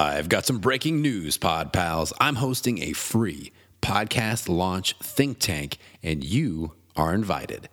I've got some breaking news, Pod Pals. I'm hosting a free podcast launch think tank, and you are invited.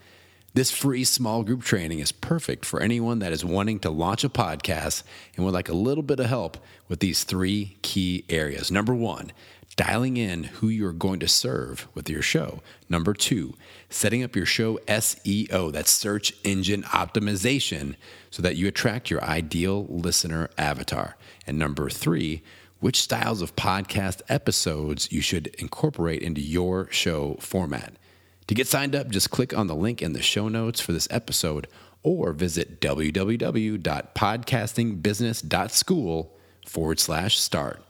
This free small group training is perfect for anyone that is wanting to launch a podcast and would like a little bit of help with these three key areas. Number one, dialing in who you're going to serve with your show. Number two, setting up your show SEO, that's search engine optimization, so that you attract your ideal listener avatar. And number three, which styles of podcast episodes you should incorporate into your show format. To get signed up, just click on the link in the show notes for this episode or visit www.podcastingbusiness.school forward slash start.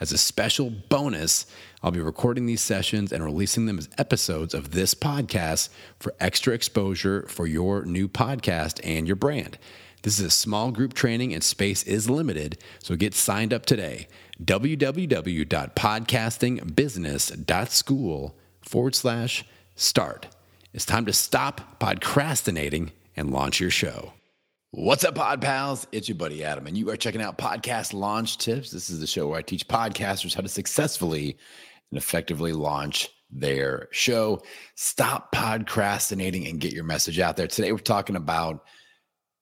As a special bonus, I'll be recording these sessions and releasing them as episodes of this podcast for extra exposure for your new podcast and your brand. This is a small group training and space is limited, so get signed up today. www.podcastingbusiness.school forward slash start. It's time to stop podcrastinating and launch your show. What's up, Pod Pals? It's your buddy Adam, and you are checking out Podcast Launch Tips. This is the show where I teach podcasters how to successfully and effectively launch their show. Stop podcrastinating and get your message out there. Today, we're talking about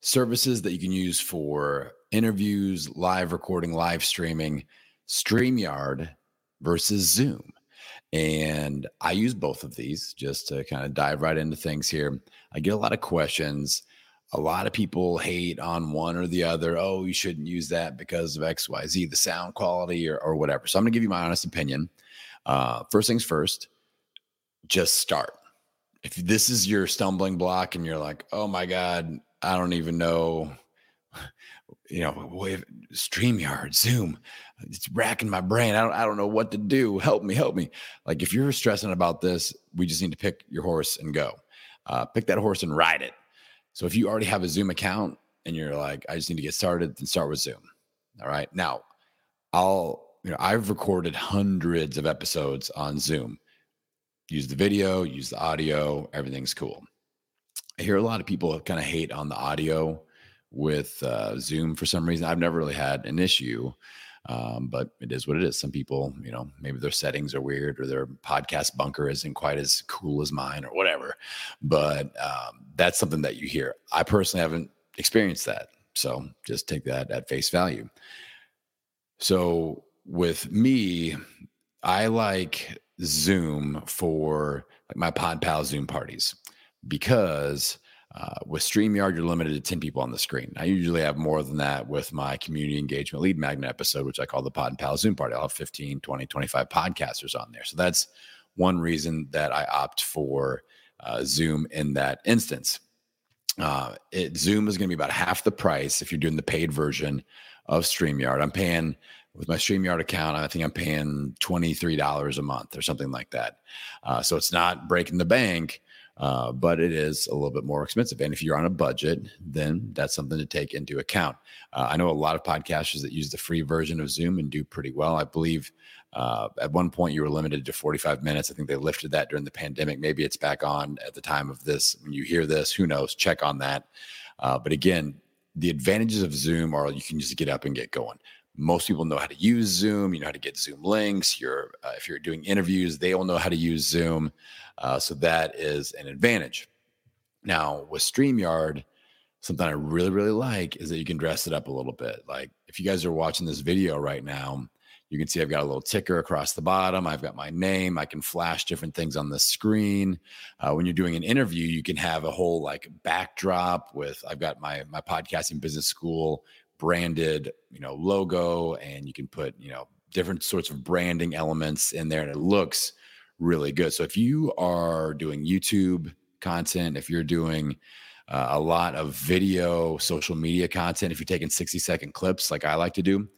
services that you can use for interviews, live recording, live streaming, StreamYard versus Zoom. And I use both of these just to kind of dive right into things here. I get a lot of questions. A lot of people hate on one or the other. Oh, you shouldn't use that because of XYZ, the sound quality or, or whatever. So I'm going to give you my honest opinion. Uh, first things first, just start. If this is your stumbling block and you're like, oh my God, I don't even know, you know, wave, StreamYard, Zoom, it's racking my brain. I don't, I don't know what to do. Help me, help me. Like if you're stressing about this, we just need to pick your horse and go. Uh, pick that horse and ride it. So if you already have a Zoom account and you're like, I just need to get started, then start with Zoom. All right. Now, I'll, you know, I've recorded hundreds of episodes on Zoom. Use the video, use the audio, everything's cool. I hear a lot of people kind of hate on the audio with uh, Zoom for some reason. I've never really had an issue. Um, but it is what it is. Some people, you know, maybe their settings are weird or their podcast bunker isn't quite as cool as mine or whatever. But um, that's something that you hear. I personally haven't experienced that. So just take that at face value. So with me, I like Zoom for like my Pod Pal Zoom parties because uh, with StreamYard, you're limited to 10 people on the screen. I usually have more than that with my community engagement lead magnet episode, which I call the Pod and Pal Zoom party. I'll have 15, 20, 25 podcasters on there. So that's one reason that I opt for uh, Zoom in that instance. Uh, it, Zoom is going to be about half the price if you're doing the paid version of StreamYard. I'm paying with my StreamYard account, I think I'm paying $23 a month or something like that. Uh, so it's not breaking the bank, uh, but it is a little bit more expensive. And if you're on a budget, then that's something to take into account. Uh, I know a lot of podcasters that use the free version of Zoom and do pretty well. I believe uh, at one point you were limited to 45 minutes. I think they lifted that during the pandemic. Maybe it's back on at the time of this. When you hear this, who knows? Check on that. Uh, but again, the advantages of Zoom are you can just get up and get going most people know how to use zoom you know how to get zoom links you're uh, if you're doing interviews they all know how to use zoom uh, so that is an advantage. Now with StreamYard, something I really, really like is that you can dress it up a little bit. Like if you guys are watching this video right now, you can see I've got a little ticker across the bottom. I've got my name. I can flash different things on the screen. Uh, when you're doing an interview, you can have a whole like backdrop with I've got my my podcasting business school branded, you know, logo, and you can put you know different sorts of branding elements in there, and it looks really good. So if you are doing YouTube content, if you're doing uh, a lot of video, social media content, if you're taking 60 second clips like I like to do,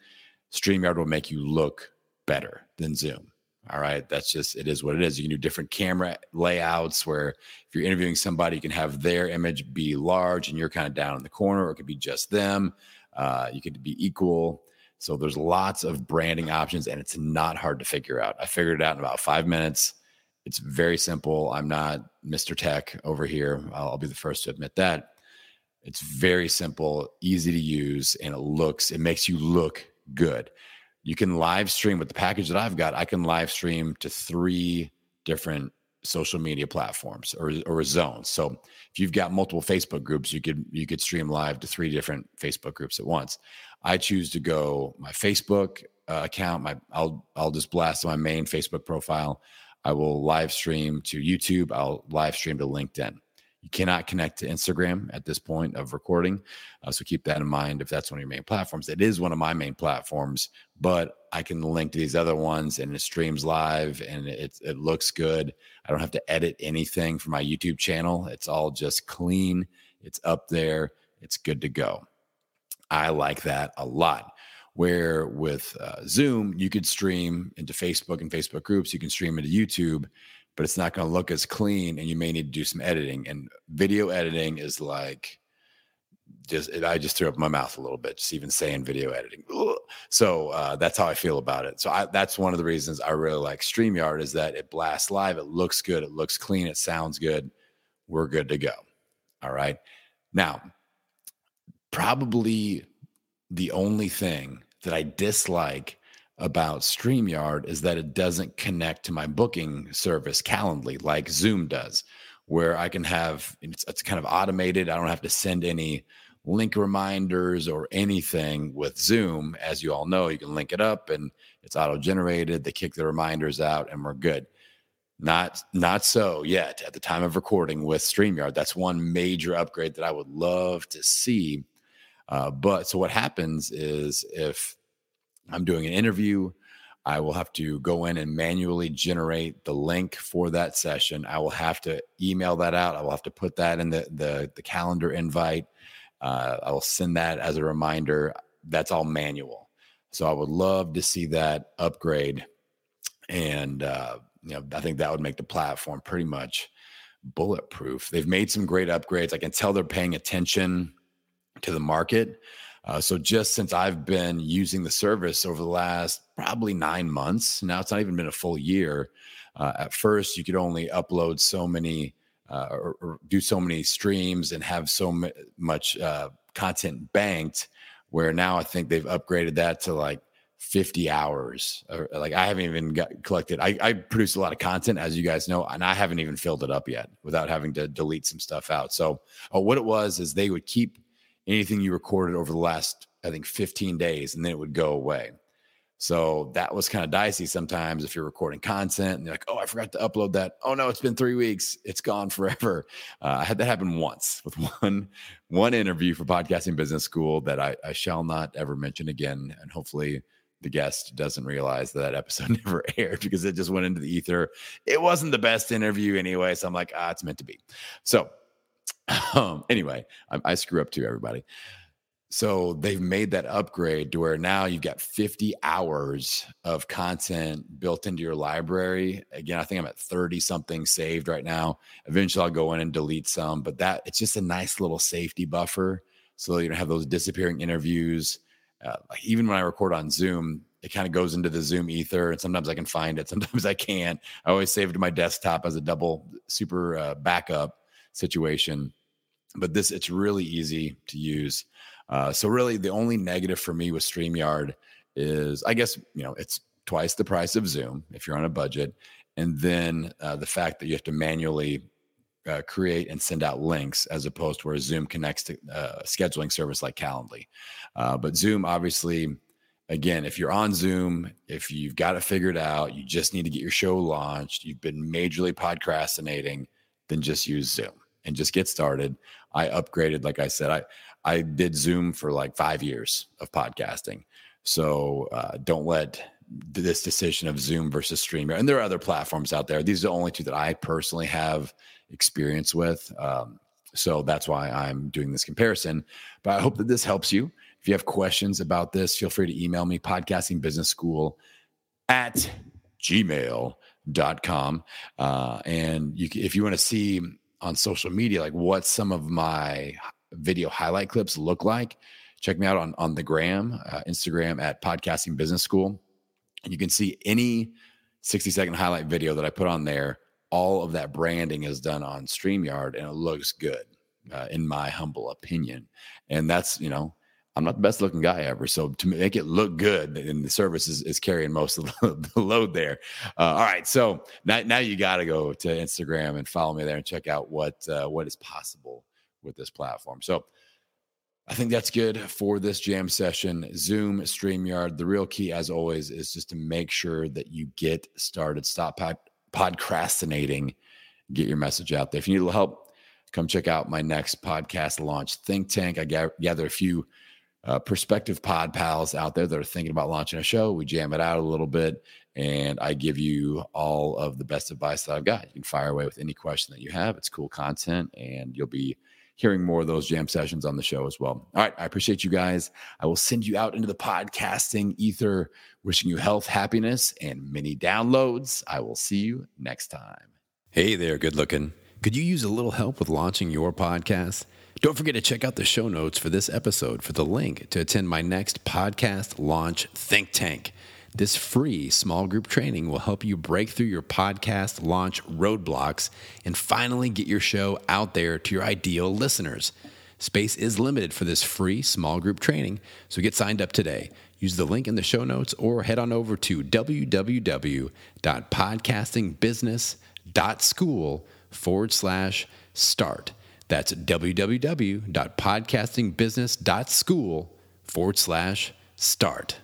StreamYard will make you look better than Zoom. All right. That's just, it is what it is. You can do different camera layouts where if you're interviewing somebody, you can have their image be large and you're kind of down in the corner, or it could be just them. Uh, you could be equal. So there's lots of branding options and it's not hard to figure out. I figured it out in about five minutes. It's very simple. I'm not Mr. Tech over here. I'll, I'll be the first to admit that. It's very simple, easy to use, and it looks, it makes you look good. you can live stream with the package that I've got. I can live stream to three different social media platforms or or zones. So if you've got multiple Facebook groups, you could you could stream live to three different Facebook groups at once. I choose to go my Facebook uh, account. My I'll I'll just blast my main Facebook profile. I will live stream to YouTube. I'll live stream to LinkedIn. You cannot connect to Instagram at this point of recording. Uh, so keep that in mind if that's one of your main platforms. It is one of my main platforms, but I can link to these other ones and it streams live and it, it looks good. I don't have to edit anything for my YouTube channel. It's all just clean, it's up there, it's good to go. I like that a lot. Where with uh, Zoom, you could stream into Facebook and Facebook groups, you can stream into YouTube but it's not going to look as clean and you may need to do some editing and video editing is like just it, i just threw up my mouth a little bit just even saying video editing. So uh, that's how i feel about it. So I, that's one of the reasons i really like streamyard is that it blasts live it looks good it looks clean it sounds good. We're good to go. All right? Now probably the only thing that i dislike about StreamYard is that it doesn't connect to my booking service Calendly like Zoom does, where I can have it's, it's kind of automated. I don't have to send any link reminders or anything with Zoom. As you all know, you can link it up and it's auto generated. They kick the reminders out and we're good. Not not so yet at the time of recording with StreamYard. That's one major upgrade that I would love to see. Uh, but so what happens is if I'm doing an interview. I will have to go in and manually generate the link for that session. I will have to email that out. I will have to put that in the the, the calendar invite. Uh, I will send that as a reminder. That's all manual. So I would love to see that upgrade, and uh, you know I think that would make the platform pretty much bulletproof. They've made some great upgrades. I can tell they're paying attention to the market. Uh, so just since I've been using the service over the last probably nine months, now it's not even been a full year. Uh, at first, you could only upload so many uh, or, or, do so many streams and have so m- much uh, content banked. Where now I think they've upgraded that to like 50 hours. Or, like I haven't even got collected. I, I produce a lot of content, as you guys know, and I haven't even filled it up yet without having to delete some stuff out. So, uh, what it was is they would keep anything you recorded over the last, I think, 15 days, and then it would go away. So that was kind of dicey sometimes if you're recording content and you're like, oh, I forgot to upload that. Oh no, it's been three weeks. It's gone forever. Uh, I had that happen once with one one interview for podcasting business school that I, I shall not ever mention again. And hopefully the guest doesn't realize that, that episode never aired because it just went into the ether. It wasn't the best interview anyway. So I'm like, ah, it's meant to be. So um, anyway, I, I screw up too, everybody. So they've made that upgrade to where now you've got 50 hours of content built into your library. Again, I think I'm at 30 something saved right now. Eventually I'll go in and delete some, but that it's just a nice little safety buffer. So you don't have those disappearing interviews. Uh, like even when I record on Zoom, it kind of goes into the Zoom ether, and sometimes I can find it, sometimes I can't. I always save it to my desktop as a double super uh, backup situation but this it's really easy to use. Uh, so really, the only negative for me with Streamyard is, I guess, you know, it's twice the price of Zoom if you're on a budget, and then uh, the fact that you have to manually uh, create and send out links as opposed to where Zoom connects to a uh, scheduling service like Calendly. Uh, but Zoom, obviously, again, if you're on Zoom, if you've got it figured out, you just need to get your show launched, you've been majorly podcrastinating, then just use Zoom and just get started. I upgraded, like I said, I I did Zoom for like five years of podcasting. So uh, don't let this decision of Zoom versus StreamYard, and there are other platforms out there. These are the only two that I personally have experience with. Um, so that's why I'm doing this comparison. But I hope that this helps you. If you have questions about this, feel free to email me podcasting business school at gmail.com. Uh, and you, if you want to see on social media, like what some of my video highlight clips look like, check me out on, on the gram, uh, Instagram at Podcasting Business School. And you can see any 60 second highlight video that I put on there. All of that branding is done on StreamYard and it looks good, uh, in my humble opinion. And that's, you know, I'm not the best looking guy ever. So to make it look good, and the service is, is carrying most of the, load there. Uh, all right. So now, now you got to go to Instagram and follow me there and check out what uh, what is possible with this platform. So I think that's good for this jam session. Zoom, StreamYard. The real key, as always, is just to make sure that you get started. Stop pod- podcrastinating. Get your message out there. If you need a little help, come check out my next podcast launch, Think Tank. I gather a few uh, prospective pod pals out there that are thinking about launching a show. We jam it out a little bit, and I give you all of the best advice that I've got. You can fire away with any question that you have. It's cool content, and you'll be hearing more of those jam sessions on the show as well. All right. I appreciate you guys. I will send you out into the podcasting ether, wishing you health, happiness, and many downloads. I will see you next time. Hey there, good looking. Could you use a little help with launching your podcast? Don't forget to check out the show notes for this episode for the link to attend my next podcast launch think tank. This free small group training will help you break through your podcast launch roadblocks and finally get your show out there to your ideal listeners. Space is limited for this free small group training, so get signed up today. Use the link in the show notes or head on over to www.podcastingbusiness.school forward slash start. That's www.podcastingbusiness.school forward slash start.